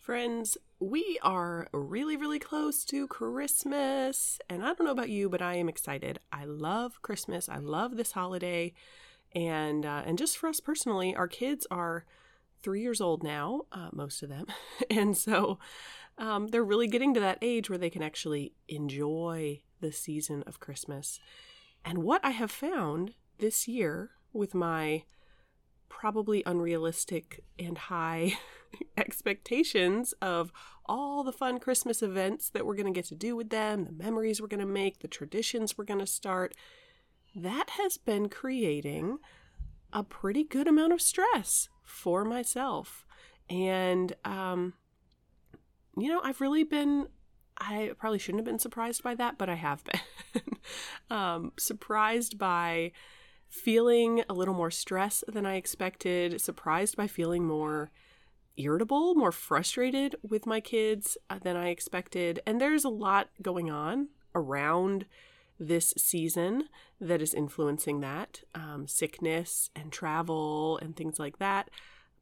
Friends, we are really, really close to Christmas. And I don't know about you, but I am excited. I love Christmas. I love this holiday. And, uh, and just for us personally, our kids are three years old now, uh, most of them. and so um, they're really getting to that age where they can actually enjoy the season of Christmas. And what I have found this year with my probably unrealistic and high expectations of all the fun Christmas events that we're going to get to do with them, the memories we're going to make, the traditions we're going to start, that has been creating a pretty good amount of stress for myself. And, um, you know, I've really been, I probably shouldn't have been surprised by that, but I have been um, surprised by feeling a little more stress than I expected, surprised by feeling more irritable, more frustrated with my kids uh, than I expected. And there's a lot going on around this season that is influencing that um, sickness and travel and things like that.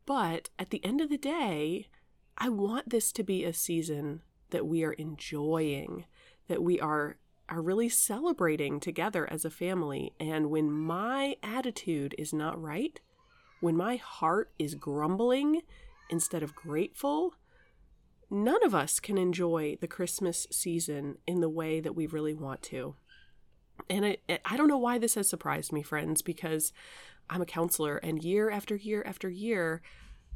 But at the end of the day, I want this to be a season that we are enjoying, that we are are really celebrating together as a family. And when my attitude is not right, when my heart is grumbling instead of grateful, none of us can enjoy the Christmas season in the way that we really want to. And I don't know why this has surprised me, friends, because I'm a counselor, and year after year after year,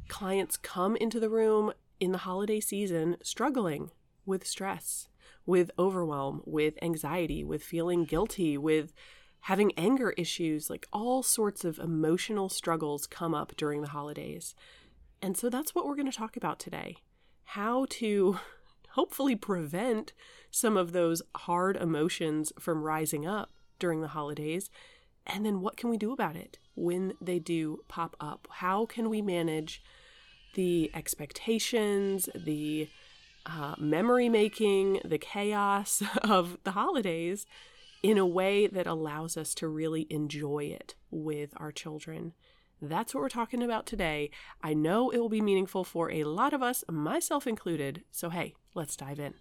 clients come into the room in the holiday season struggling with stress, with overwhelm, with anxiety, with feeling guilty, with having anger issues, like all sorts of emotional struggles come up during the holidays. And so that's what we're going to talk about today how to hopefully prevent some of those hard emotions from rising up during the holidays. And then what can we do about it when they do pop up? How can we manage the expectations, the uh, memory making, the chaos of the holidays in a way that allows us to really enjoy it with our children? That's what we're talking about today. I know it will be meaningful for a lot of us, myself included. So, hey, let's dive in.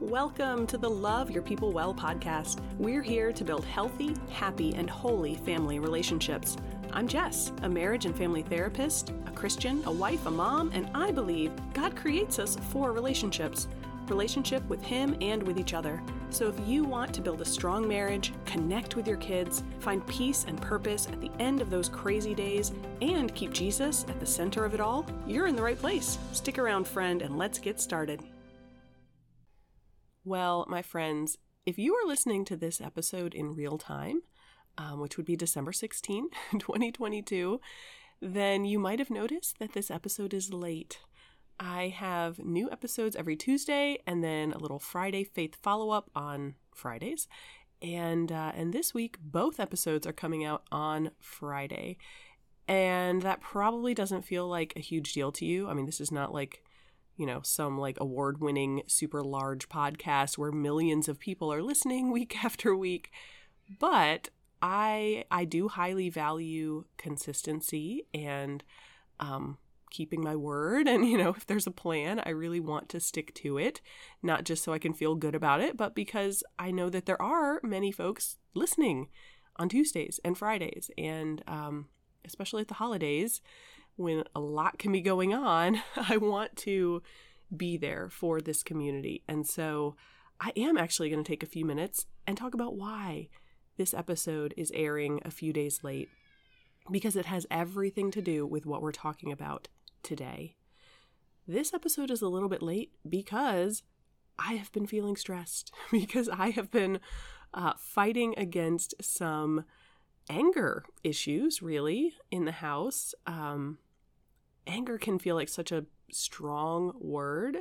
Welcome to the Love Your People Well podcast. We're here to build healthy, happy, and holy family relationships. I'm Jess, a marriage and family therapist, a Christian, a wife, a mom, and I believe God creates us for relationships relationship with Him and with each other. So if you want to build a strong marriage, connect with your kids, find peace and purpose at the end of those crazy days, and keep Jesus at the center of it all, you're in the right place. Stick around, friend, and let's get started. Well, my friends, if you are listening to this episode in real time, um, which would be December 16, 2022, then you might have noticed that this episode is late. I have new episodes every Tuesday and then a little Friday faith follow up on Fridays. And uh, and this week both episodes are coming out on Friday. And that probably doesn't feel like a huge deal to you. I mean, this is not like you know, some like award winning, super large podcast where millions of people are listening week after week. But I I do highly value consistency and um, keeping my word. And you know if there's a plan i really want to stick to it not just so i can feel good about it but because i know that there are many folks listening on tuesdays and fridays and um, especially at the holidays when a lot can be going on i want to be there for this community. And so i am actually going to take a few minutes and talk about why this episode is airing a few days late because it has everything to do with what we're talking about today. This episode is a little bit late because I have been feeling stressed, because I have been uh, fighting against some anger issues, really, in the house. Um, anger can feel like such a strong word.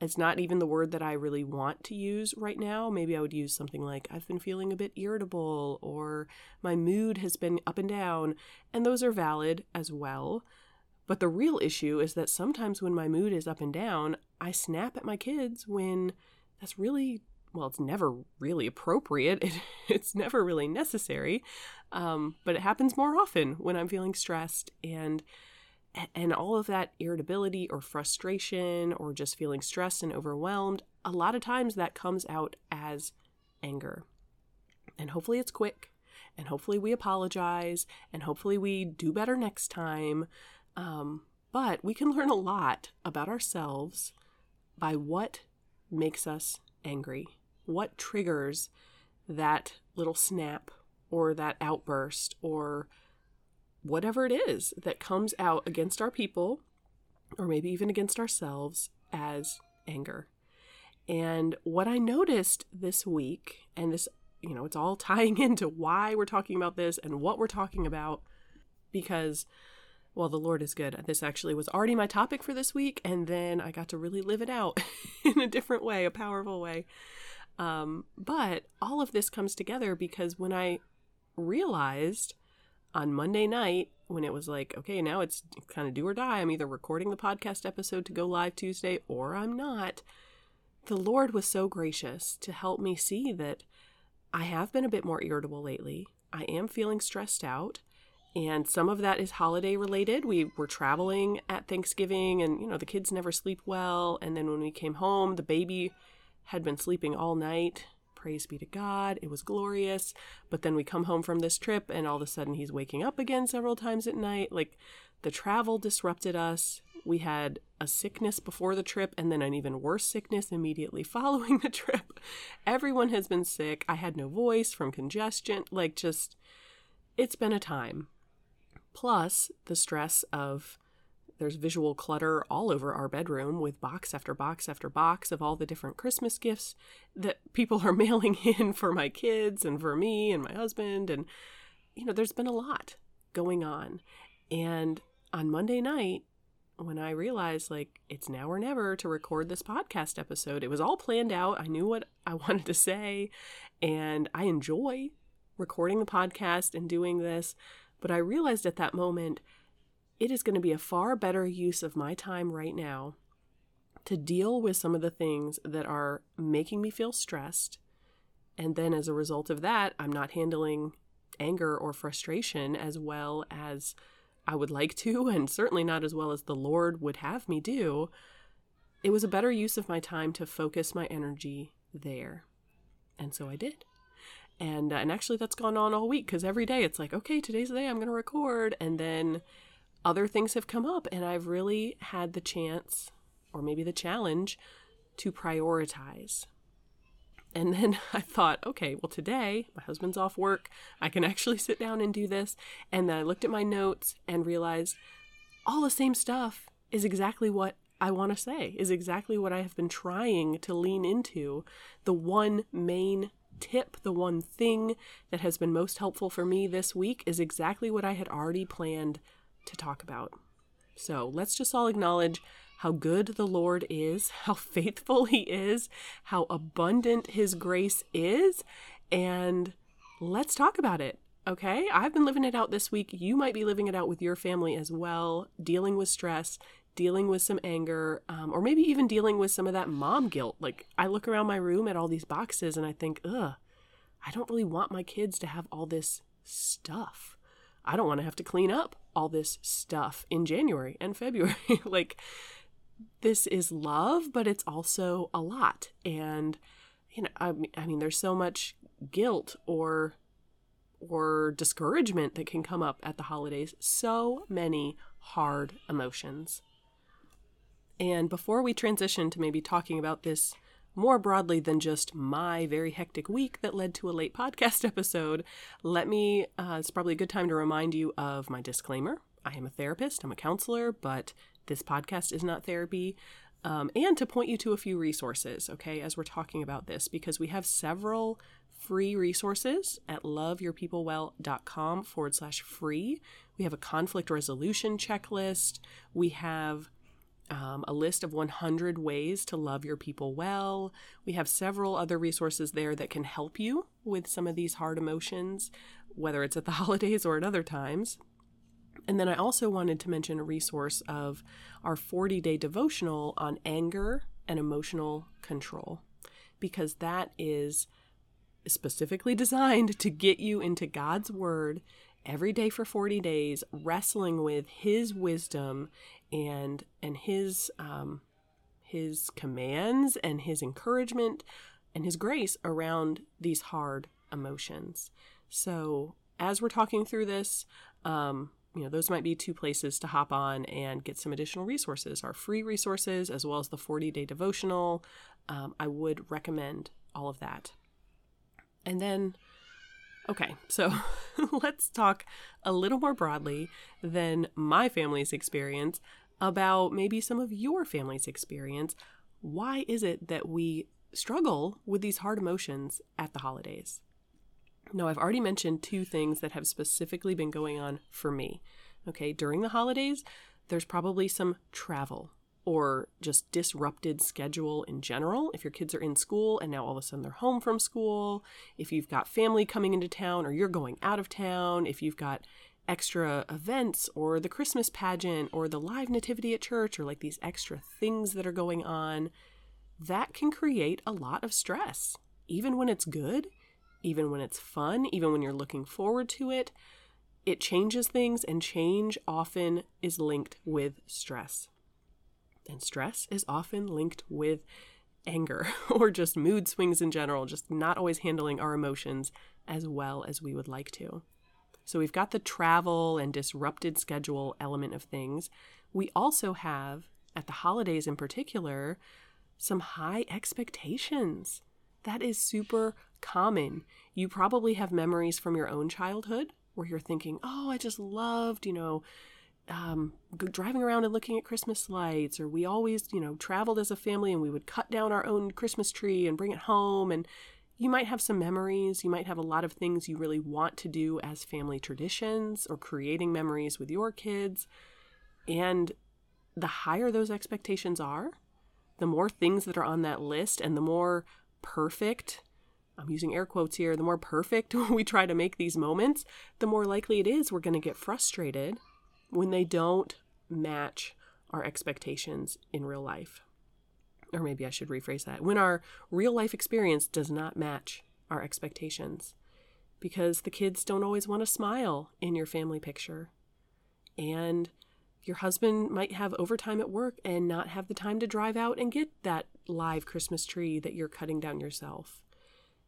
It's not even the word that I really want to use right now. Maybe I would use something like, I've been feeling a bit irritable, or my mood has been up and down. And those are valid as well. But the real issue is that sometimes when my mood is up and down, I snap at my kids when that's really, well, it's never really appropriate. It, it's never really necessary. Um, but it happens more often when I'm feeling stressed. And and all of that irritability or frustration or just feeling stressed and overwhelmed, a lot of times that comes out as anger. And hopefully it's quick, and hopefully we apologize, and hopefully we do better next time. Um, but we can learn a lot about ourselves by what makes us angry, what triggers that little snap or that outburst or whatever it is that comes out against our people or maybe even against ourselves as anger. And what I noticed this week, and this, you know, it's all tying into why we're talking about this and what we're talking about, because, well, the Lord is good. This actually was already my topic for this week, and then I got to really live it out in a different way, a powerful way. Um, but all of this comes together because when I realized on Monday night when it was like, okay, now it's kind of do or die. I'm either recording the podcast episode to go live Tuesday or I'm not. The Lord was so gracious to help me see that I have been a bit more irritable lately. I am feeling stressed out. And some of that is holiday related. We were traveling at Thanksgiving, and you know, the kids never sleep well. And then when we came home, the baby had been sleeping all night Praise be to God. It was glorious. But then we come home from this trip and all of a sudden he's waking up again several times at night. Like the travel disrupted us. We had a sickness before the trip and then an even worse sickness immediately following the trip. Everyone has been sick. I had no voice from congestion. Like, just, it's been a time. Plus, the stress of there's visual clutter all over our bedroom with box after box after box of all the different Christmas gifts that people are mailing in for my kids and for me and my husband. And, you know, there's been a lot going on. And on Monday night, when I realized like it's now or never to record this podcast episode, it was all planned out. I knew what I wanted to say, and I enjoy recording the podcast and doing this. But I realized at that moment, it is going to be a far better use of my time right now to deal with some of the things that are making me feel stressed. And then as a result of that, I'm not handling anger or frustration as well as I would like to, and certainly not as well as the Lord would have me do. It was a better use of my time to focus my energy there. And so I did. And, uh, and actually, that's gone on all week because every day it's like, okay, today's the day I'm going to record. And then other things have come up and I've really had the chance or maybe the challenge to prioritize. And then I thought, okay, well, today my husband's off work. I can actually sit down and do this. And then I looked at my notes and realized all the same stuff is exactly what I want to say, is exactly what I have been trying to lean into. The one main tip, the one thing that has been most helpful for me this week is exactly what I had already planned to talk about. So let's just all acknowledge how good the Lord is, how faithful He is, how abundant His grace is, and let's talk about it. Okay, I've been living it out this week. You might be living it out with your family as well, dealing with stress, dealing with some anger, um, or maybe even dealing with some of that mom guilt. Like, I look around my room at all these boxes and I think, ugh, I don't really want my kids to have all this stuff. I don't want to have to clean up all this stuff in January and February. like, this is love, but it's also a lot. And, you know, I mean, I mean, there's so much guilt or or discouragement that can come up at the holidays. So many hard emotions. And before we transition to maybe talking about this more broadly than just my very hectic week that led to a late podcast episode, let me, uh, it's probably a good time to remind you of my disclaimer. I am a therapist, I'm a counselor, but this podcast is not therapy. Um, and to point you to a few resources, okay, as we're talking about this, because we have several free resources at loveyourpeoplewell.com forward slash free. We have a conflict resolution checklist. We have um, a list of 100 ways to love your people well. We have several other resources there that can help you with some of these hard emotions, whether it's at the holidays or at other times. And then I also wanted to mention a resource of our 40 day devotional on anger and emotional control, because that is specifically designed to get you into God's Word every day for 40 days, wrestling with his wisdom and and his um, his commands and his encouragement and his grace around these hard emotions. So as we're talking through this, um, you know, those might be two places to hop on and get some additional resources. Our free resources, as well as the 40 day devotional. Um, I would recommend all of that. And then, okay, so let's talk a little more broadly than my family's experience about maybe some of your family's experience. Why is it that we struggle with these hard emotions at the holidays? Now, I've already mentioned two things that have specifically been going on for me. Okay, during the holidays, there's probably some travel or just disrupted schedule in general. If your kids are in school and now all of a sudden they're home from school, if you've got family coming into town or you're going out of town, if you've got extra events or the Christmas pageant or the live nativity at church or like these extra things that are going on, that can create a lot of stress, even when it's good even when it's fun, even when you're looking forward to it. It changes things, and change often is linked with stress. And stress is often linked with anger or just mood swings in general, just not always handling our emotions as well as we would like to. So we've got the travel and disrupted schedule element of things. We also have, at the holidays in particular, some high expectations. That is super common. You probably have memories from your own childhood where you're thinking, oh, I just loved, you know, um, driving around and looking at Christmas lights, or we always, you know, traveled as a family and we would cut down our own Christmas tree and bring it home. And you might have some memories. You might have a lot of things you really want to do as family traditions or creating memories with your kids. And the higher those expectations are, the more things that are on that list and the more perfect I'm using air quotes here, the more perfect we try to make these moments, the more likely it is we're going to get frustrated when they don't match our expectations in real life. Or maybe I should rephrase that. When our real life experience does not match our expectations. Because the kids don't always want to smile in your family picture. And your husband might have overtime at work and not have the time to drive out and get that live Christmas tree that you're cutting down yourself.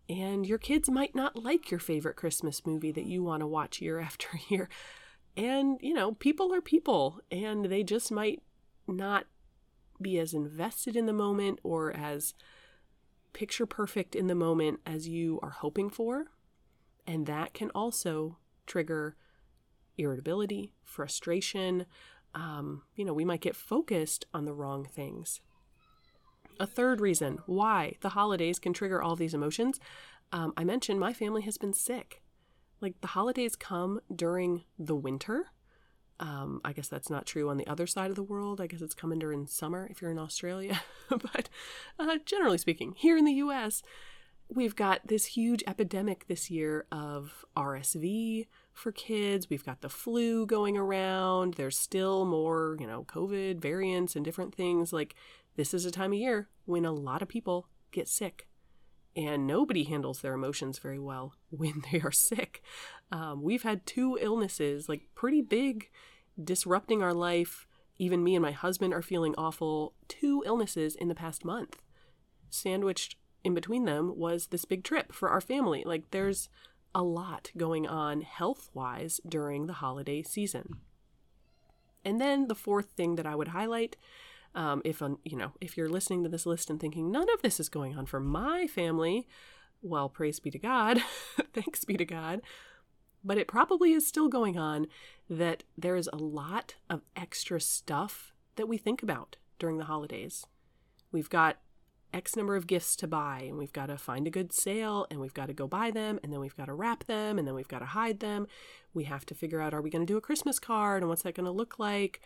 And your kids might not like your favorite Christmas movie that you want to watch year after year. And, you know, people are people, and they just might not be as invested in the moment or as picture perfect in the moment as you are hoping for. And that can also trigger irritability, frustration. Um, you know, we might get focused on the wrong things. A third reason why the holidays can trigger all these emotions um, I mentioned my family has been sick. Like the holidays come during the winter. Um, I guess that's not true on the other side of the world. I guess it's coming during summer if you're in Australia. but uh, generally speaking, here in the US, we've got this huge epidemic this year of RSV for kids. We've got the flu going around. There's still more, you know, COVID variants and different things. Like this is a time of year when a lot of people get sick. And nobody handles their emotions very well when they are sick. Um, we've had two illnesses, like pretty big, disrupting our life. Even me and my husband are feeling awful. Two illnesses in the past month. Sandwiched in between them was this big trip for our family. Like, there's a lot going on health wise during the holiday season. And then the fourth thing that I would highlight um, if you know if you're listening to this list and thinking none of this is going on for my family, well, praise be to God, thanks be to God. But it probably is still going on that there is a lot of extra stuff that we think about during the holidays. We've got X number of gifts to buy, and we've got to find a good sale, and we've got to go buy them, and then we've got to wrap them, and then we've got to hide them. We have to figure out are we going to do a Christmas card, and what's that going to look like?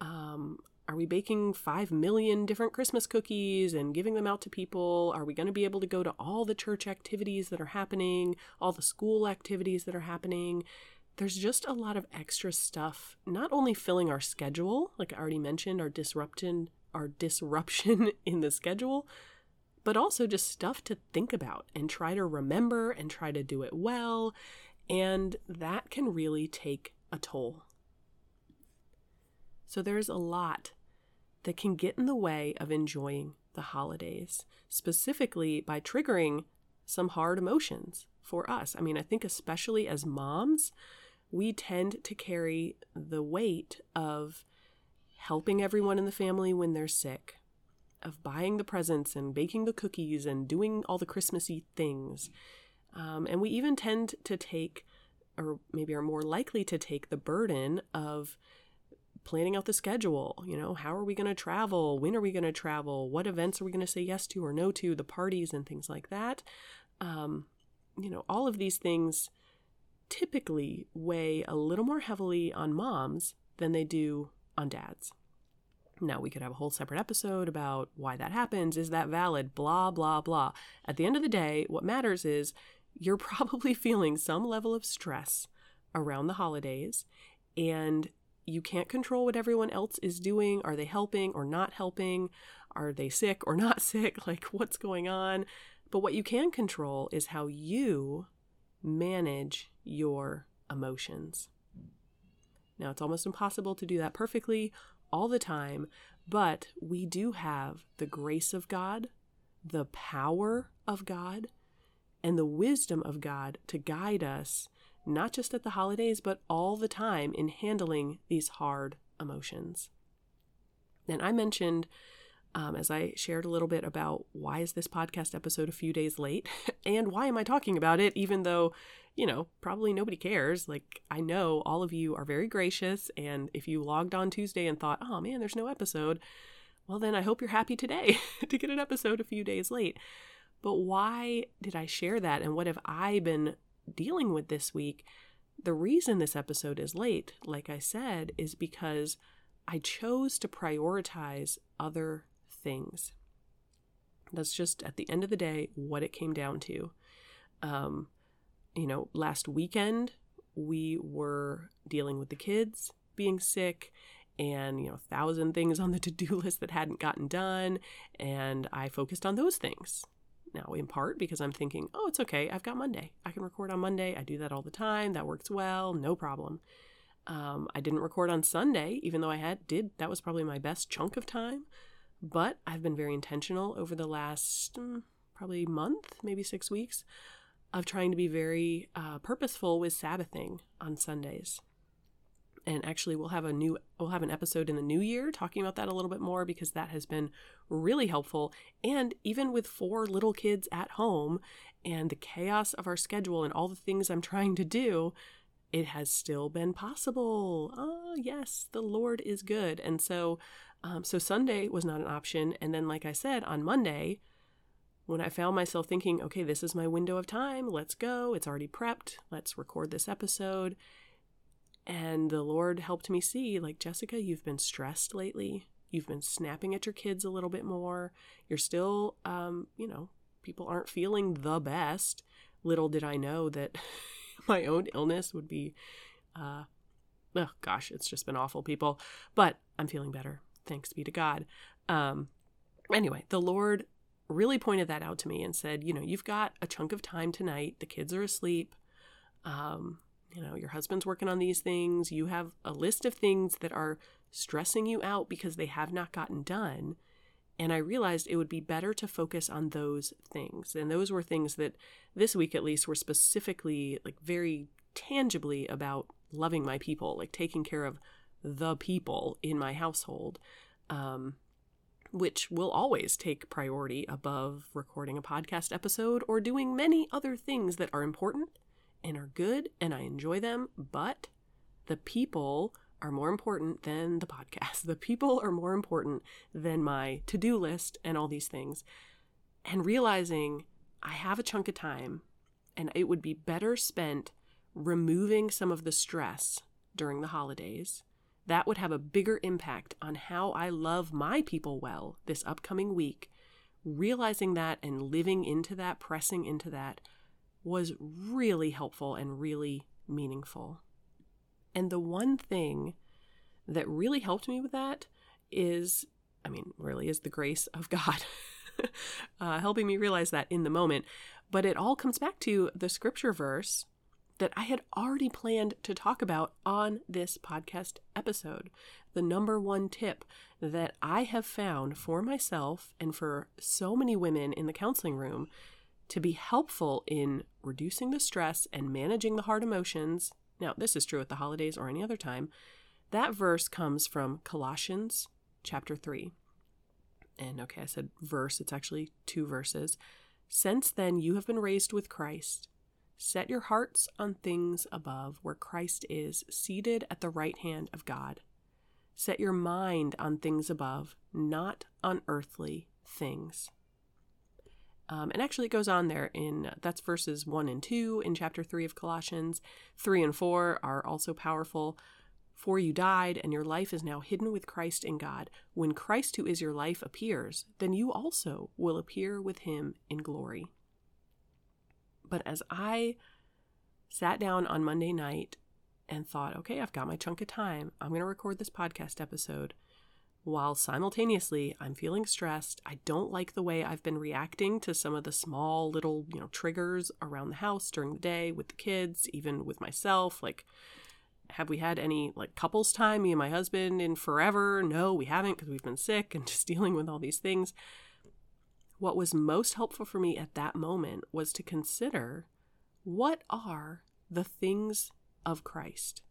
Um, are we baking 5 million different Christmas cookies and giving them out to people? Are we going to be able to go to all the church activities that are happening, all the school activities that are happening? There's just a lot of extra stuff, not only filling our schedule, like I already mentioned, our disruption, our disruption in the schedule, but also just stuff to think about and try to remember and try to do it well. And that can really take a toll. So there's a lot that can get in the way of enjoying the holidays, specifically by triggering some hard emotions for us. I mean, I think especially as moms, we tend to carry the weight of helping everyone in the family when they're sick, of buying the presents and baking the cookies and doing all the Christmassy things. Um, and we even tend to take, or maybe are more likely to take, the burden of planning out the schedule. You know, how are we going to travel? When are we going to travel? What events are we going to say yes to or no to? The parties and things like that. Um, you know, all of these things typically weigh a little more heavily on moms than they do on dads. Now, we could have a whole separate episode about why that happens. Is that valid? Blah, blah, blah. At the end of the day, what matters is you're probably feeling some level of stress around the holidays, and you can't control what everyone else is doing. Are they helping or not helping? Are they sick or not sick? Like, what's going on? But what you can control is how you manage your emotions. Now, it's almost impossible to do that perfectly all the time, but we do have the grace of God, the power of God, and the wisdom of God to guide us, not just at the holidays, but all the time in handling these hard emotions. And I mentioned um, as I shared a little bit about why is this podcast episode a few days late and why am I talking about it, even though, you know, probably nobody cares. Like, I know all of you are very gracious. And if you logged on Tuesday and thought, oh man, there's no episode, well, then I hope you're happy today to get an episode a few days late. But why did I share that? And what have I been dealing with this week? The reason this episode is late, like I said, is because I chose to prioritize other things. That's just at the end of the day what it came down to. Um, you know, last weekend we were dealing with the kids being sick and, you know, a thousand things on the to do list that hadn't gotten done. And I focused on those things. Now, in part because I'm thinking, oh, it's okay. I've got Monday. I can record on Monday. I do that all the time. That works well. No problem. Um, I didn't record on Sunday, even though I had did. That was probably my best chunk of time. But I've been very intentional over the last mm, probably month, maybe six weeks, of trying to be very uh, purposeful with Sabbathing on Sundays. And actually, we'll have a new we'll have an episode in the new year talking about that a little bit more because that has been really helpful. And even with four little kids at home and the chaos of our schedule and all the things I'm trying to do, it has still been possible. Oh, yes, the Lord is good. And so um, so Sunday was not an option. And then, like I said, on Monday, when I found myself thinking, okay, this is my window of time, let's go, it's already prepped, let's record this episode. And the Lord helped me see, like, Jessica, you've been stressed lately. You've been snapping at your kids a little bit more. You're still, um, you know, people aren't feeling the best. Little did I know that my own illness would be, uh, oh gosh, it's just been awful, people. But I'm feeling better thanks be to God. Um, anyway, the Lord really pointed that out to me and said, you know, you've got a chunk of time tonight. The kids are asleep. Um, you know, your husband's working on these things. You have a list of things that are stressing you out because they have not gotten done. And I realized it would be better to focus on those things. And those were things that this week, at least, were specifically like very tangibly about loving my people, like taking care of the people in my household, um, which will always take priority above recording a podcast episode or doing many other things that are important and are good and I enjoy them, but the people are more important than the podcast. The people are more important than my to do list and all these things. And realizing I have a chunk of time and it would be better spent removing some of the stress during the holidays that would have a bigger impact on how I love my people well this upcoming week. Realizing that and living into that, pressing into that, was really helpful and really meaningful. And the one thing that really helped me with that is, I mean, really is the grace of God uh, helping me realize that in the moment. But it all comes back to the scripture verse that I had already planned to talk about on this podcast episode. The number one tip that I have found for myself and for so many women in the counseling room to be helpful in reducing the stress and managing the hard emotions. Now, this is true at the holidays or any other time. That verse comes from Colossians chapter 3. And okay, I said verse, it's actually two verses. Since then you have been raised with Christ. Set your hearts on things above, where Christ is, seated at the right hand of God. Set your mind on things above, not on earthly things. Um, and actually, it goes on there in that's verses 1 and 2 in chapter 3 of Colossians. 3 and 4 are also powerful. For you died, and your life is now hidden with Christ in God. When Christ, who is your life, appears, then you also will appear with him in glory. But as I sat down on Monday night and thought, okay, I've got my chunk of time, I'm going to record this podcast episode, while simultaneously I'm feeling stressed. I don't like the way I've been reacting to some of the small little, you know, triggers around the house during the day with the kids, even with myself. Like, have we had any like couples time, me and my husband, in forever? No, we haven't because we've been sick and just dealing with all these things. What was most helpful for me at that moment was to consider what are the things of Christ?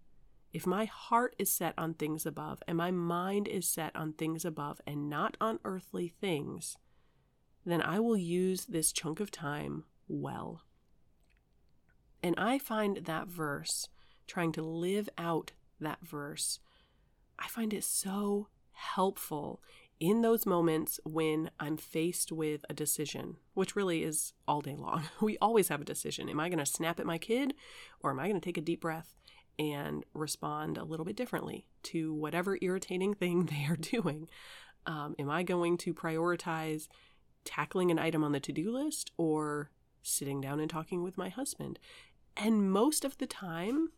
If my heart is set on things above and my mind is set on things above and not on earthly things, then I will use this chunk of time well. And I find that verse trying to live out that verse, I find it so helpful in those moments when I'm faced with a decision, which really is all day long. We always have a decision. Am I going to snap at my kid or am I going to take a deep breath and respond a little bit differently to whatever irritating thing they are doing? Um, am I going to prioritize tackling an item on the to do list or sitting down and talking with my husband? And most of the time,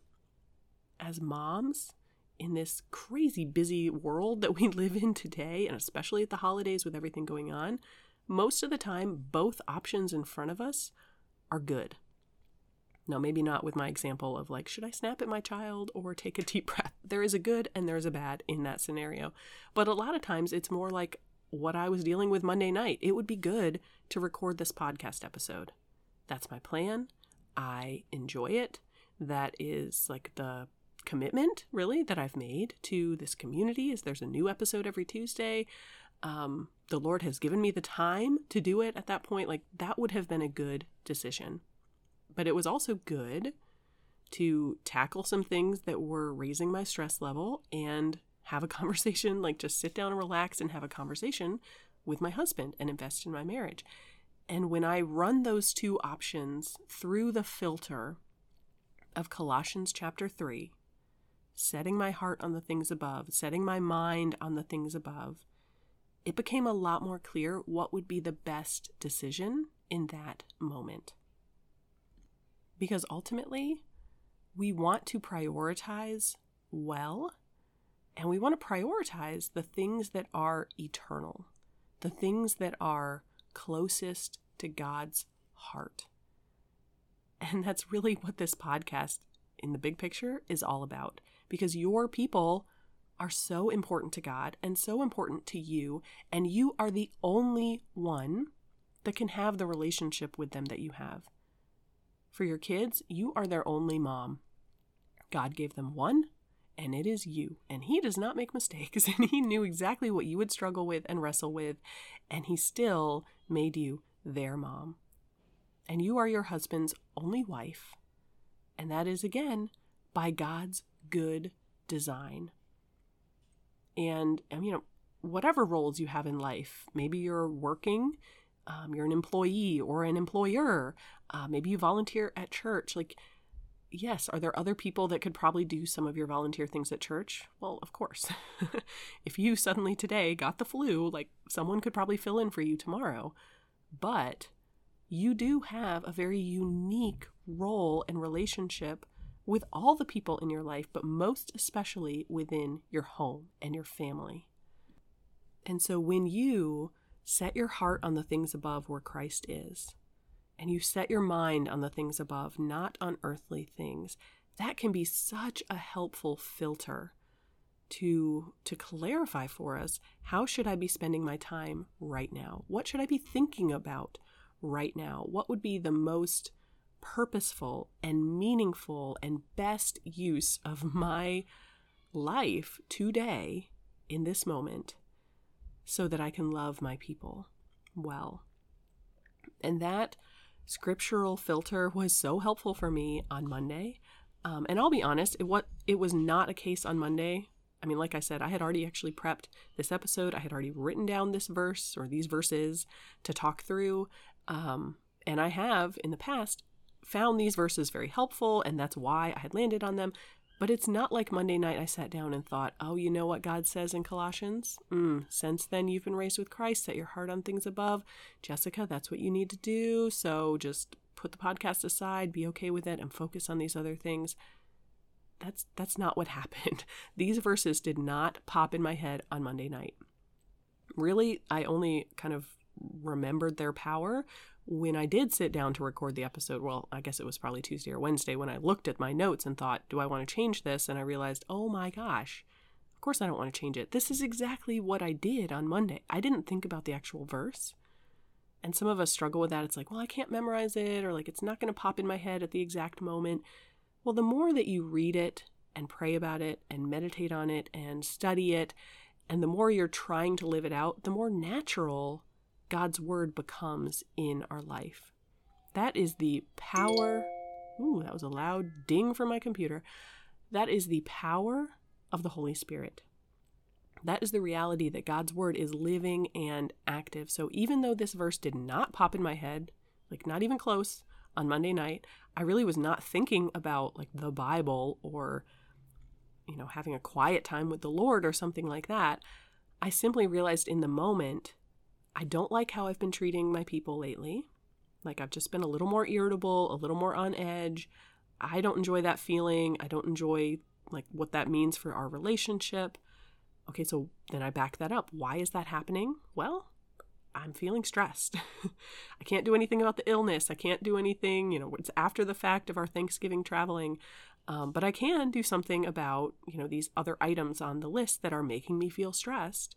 as moms in this crazy busy world that we live in today, and especially at the holidays with everything going on, most of the time, both options in front of us are good. Now, maybe not with my example of like, should I snap at my child or take a deep breath? There is a good and there's a bad in that scenario. But a lot of times it's more like what I was dealing with Monday night. It would be good to record this podcast episode. That's my plan. I enjoy it. That is like the commitment really that I've made to this community is there's a new episode every Tuesday. Um, the Lord has given me the time to do it at that point. Like that would have been a good decision. But it was also good to tackle some things that were raising my stress level and have a conversation, like just sit down and relax and have a conversation with my husband and invest in my marriage. And when I run those two options through the filter of Colossians chapter 3, setting my heart on the things above, setting my mind on the things above, it became a lot more clear what would be the best decision in that moment. Because ultimately, we want to prioritize well, and we want to prioritize the things that are eternal, the things that are closest to God's heart. And that's really what this podcast in the big picture is all about because your people are so important to God and so important to you, and you are the only one that can have the relationship with them that you have. For your kids, you are their only mom. God gave them one, and it is you. And He does not make mistakes, and He knew exactly what you would struggle with and wrestle with, and He still made you their mom. And you are your husband's only wife, and that is again by God's good design. And, you know, whatever roles you have in life, maybe you're working, um, you're an employee or an employer, uh, maybe you volunteer at church. Like, yes, are there other people that could probably do some of your volunteer things at church? Well, of course. if you suddenly today got the flu, like someone could probably fill in for you tomorrow. But you do have a very unique role and relationship with all the people in your life, but most especially within your home and your family. And so when you set your heart on the things above where Christ is, and you set your mind on the things above, not on earthly things, that can be such a helpful filter to to clarify for us how should I be spending my time right now? What should I be thinking about right now? What would be the most purposeful and meaningful and best use of my life today in this moment so that I can love my people well. And that scriptural filter was so helpful for me on Monday. Um, and I'll be honest, it, what, it was not a case on Monday. I mean, like I said, I had already actually prepped this episode. I had already written down this verse or these verses to talk through. Um, and I have in the past found these verses very helpful, and that's why I had landed on them. But it's not like Monday night I sat down and thought, oh, you know what God says in Colossians? Mm, since then you've been raised with Christ, set your heart on things above. Jessica, that's what you need to do. So just put the podcast aside, be okay with it, and focus on these other things. That's that's not what happened. These verses did not pop in my head on Monday night. Really, I only kind of remembered their power when I did sit down to record the episode, well, I guess it was probably Tuesday or Wednesday when I looked at my notes and thought, do I want to change this? And I realized, oh my gosh, of course I don't want to change it. This is exactly what I did on Monday. I didn't think about the actual verse. And some of us struggle with that. It's like, well, I can't memorize it, or like it's not going to pop in my head at the exact moment. Well, the more that you read it and pray about it and meditate on it and study it, and the more you're trying to live it out, the more natural God's word becomes in our life. That is the power. Ooh, that was a loud ding from my computer. That is the power of the Holy Spirit. That is the reality that God's word is living and active. So even though this verse did not pop in my head, like not even close, on Monday night, I really was not thinking about like the Bible or you know, having a quiet time with the Lord or something like that. I simply realized in the moment I don't like how I've been treating my people lately. Like I've just been a little more irritable, a little more on edge. I don't enjoy that feeling. I don't enjoy like what that means for our relationship. Okay, so then I back that up. Why is that happening? Well, I'm feeling stressed. I can't do anything about the illness. I can't do anything, you know, it's after the fact of our Thanksgiving traveling. Um, but I can do something about, you know, these other items on the list that are making me feel stressed.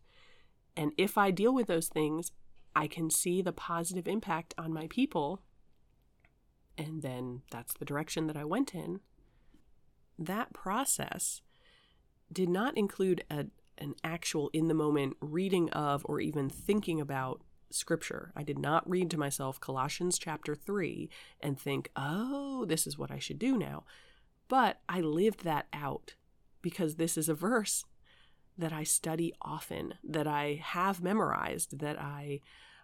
And if I deal with those things, I can see the positive impact on my people. And then that's the direction that I went in. That process did not include a, an actual in the moment reading of or even thinking about scripture. I did not read to myself Colossians chapter 3 and think, oh, this is what I should do now. But I lived that out because this is a verse that I study often, that I have memorized, that I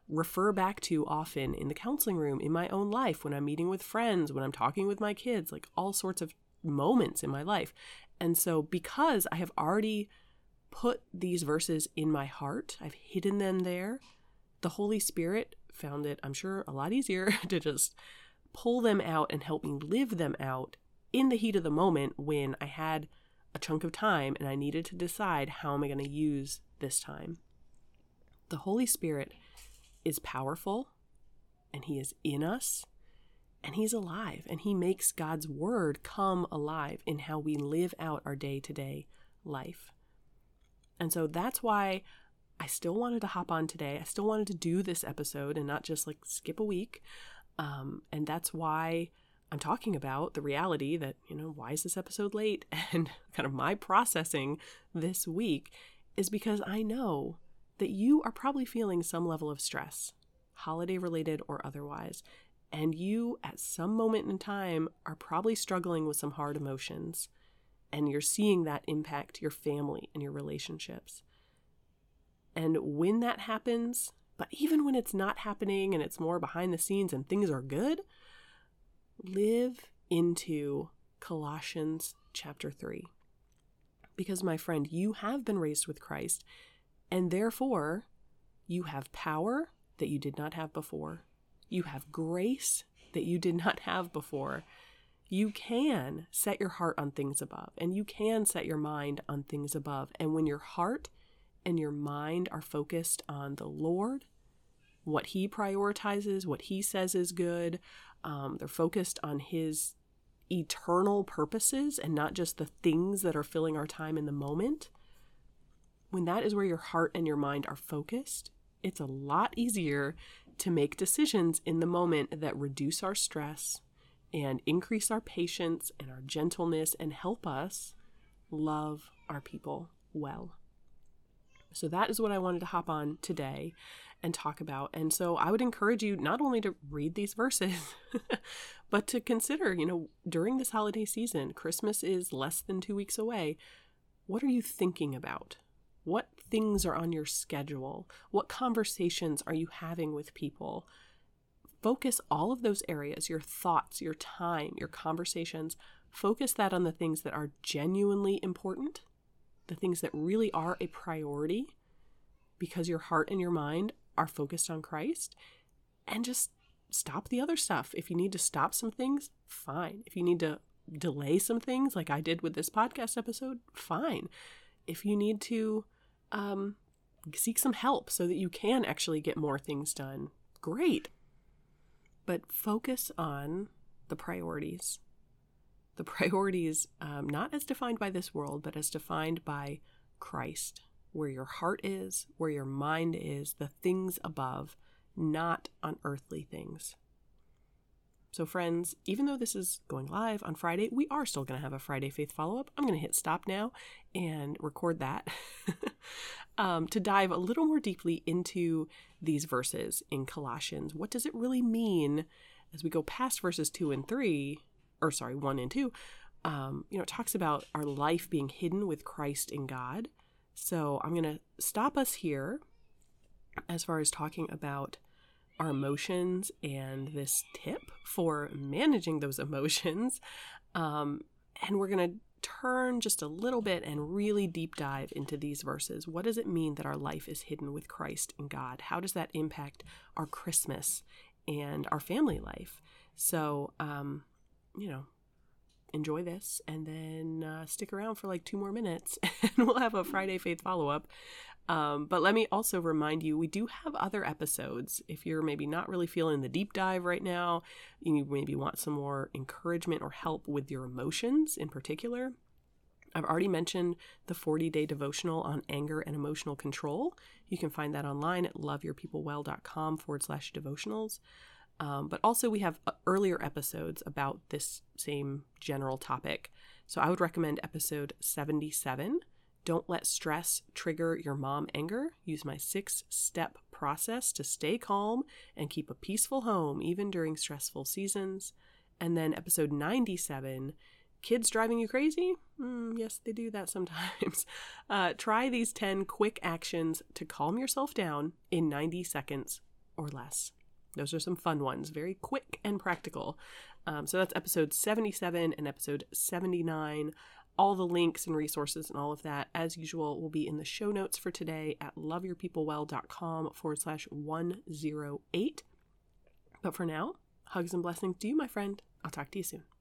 refer back to often in the counseling room, in my own life, when I'm meeting with friends, when I'm talking with my kids, like all sorts of moments in my life. And so, because I have already put these verses in my heart, I've hidden them there, the Holy Spirit found it, I'm sure, a lot easier to just pull them out and help me live them out in the heat of the moment when I had a chunk of time and I needed to decide how am I going to use this time. The Holy Spirit is powerful and He is in us and He's alive and He makes God's Word come alive in how we live out our day to day life. And so that's why I still wanted to hop on today. I still wanted to do this episode and not just like skip a week. Um, and that's why I'm talking about the reality that, you know, why is this episode late? And kind of my processing this week is because I know that you are probably feeling some level of stress, holiday related or otherwise. And you, at some moment in time, are probably struggling with some hard emotions. And you're seeing that impact your family and your relationships. And when that happens, but even when it's not happening and it's more behind the scenes and things are good, live into Colossians chapter 3. Because, my friend, you have been raised with Christ, and therefore you have power that you did not have before. You have grace that you did not have before. You can set your heart on things above, and you can set your mind on things above. And when your heart and your mind are focused on the Lord, what he prioritizes, what he says is good. Um, they're focused on his eternal purposes and not just the things that are filling our time in the moment. When that is where your heart and your mind are focused, it's a lot easier to make decisions in the moment that reduce our stress and increase our patience and our gentleness and help us love our people well. So that is what I wanted to hop on today and talk about. And so I would encourage you not only to read these verses, but to consider, you know, during this holiday season, Christmas is less than two weeks away. What are you thinking about? What things are on your schedule? What conversations are you having with people? Focus all of those areas, your thoughts, your time, your conversations, focus that on the things that are genuinely important the things that really are a priority because your heart and your mind are focused on Christ and just stop the other stuff. If you need to stop some things, fine. If you need to delay some things like I did with this podcast episode, fine. If you need to um, seek some help so that you can actually get more things done, great. But focus on the priorities the priorities, um, not as defined by this world, but as defined by Christ, where your heart is, where your mind is, the things above, not on earthly things. So, friends, even though this is going live on Friday, we are still going to have a Friday Faith follow up. I'm going to hit stop now and record that um, to dive a little more deeply into these verses in Colossians. What does it really mean as we go past verses 2 and 3 or sorry, one and two, um, you know, it talks about our life being hidden with Christ in God. So I'm going to stop us here as far as talking about our emotions and this tip for managing those emotions. Um, and we're going to turn just a little bit and really deep dive into these verses. What does it mean that our life is hidden with Christ in God? How does that impact our Christmas and our family life? So, um, you know, enjoy this and then uh, stick around for like two more minutes and we'll have a Friday Faith follow up. Um, but let me also remind you we do have other episodes. If you're maybe not really feeling the deep dive right now, you maybe want some more encouragement or help with your emotions in particular. I've already mentioned the 40 day devotional on anger and emotional control. You can find that online at loveyourpeoplewell.com forward slash devotionals. Um, but also, we have uh, earlier episodes about this same general topic. So I would recommend episode 77 Don't Let Stress Trigger Your Mom Anger. Use my six step process to stay calm and keep a peaceful home even during stressful seasons. And then episode 97 Kids driving you crazy? Mm, yes, they do that sometimes. Uh, try these 10 quick actions to calm yourself down in 90 seconds or less. Those are some fun ones, very quick and practical. Um, so that's episode 77 and episode 79. All the links and resources and all of that, as usual, will be in the show notes for today at loveyourpeoplewell.com forward slash 108. But for now, hugs and blessings to you, my friend. I'll talk to you soon.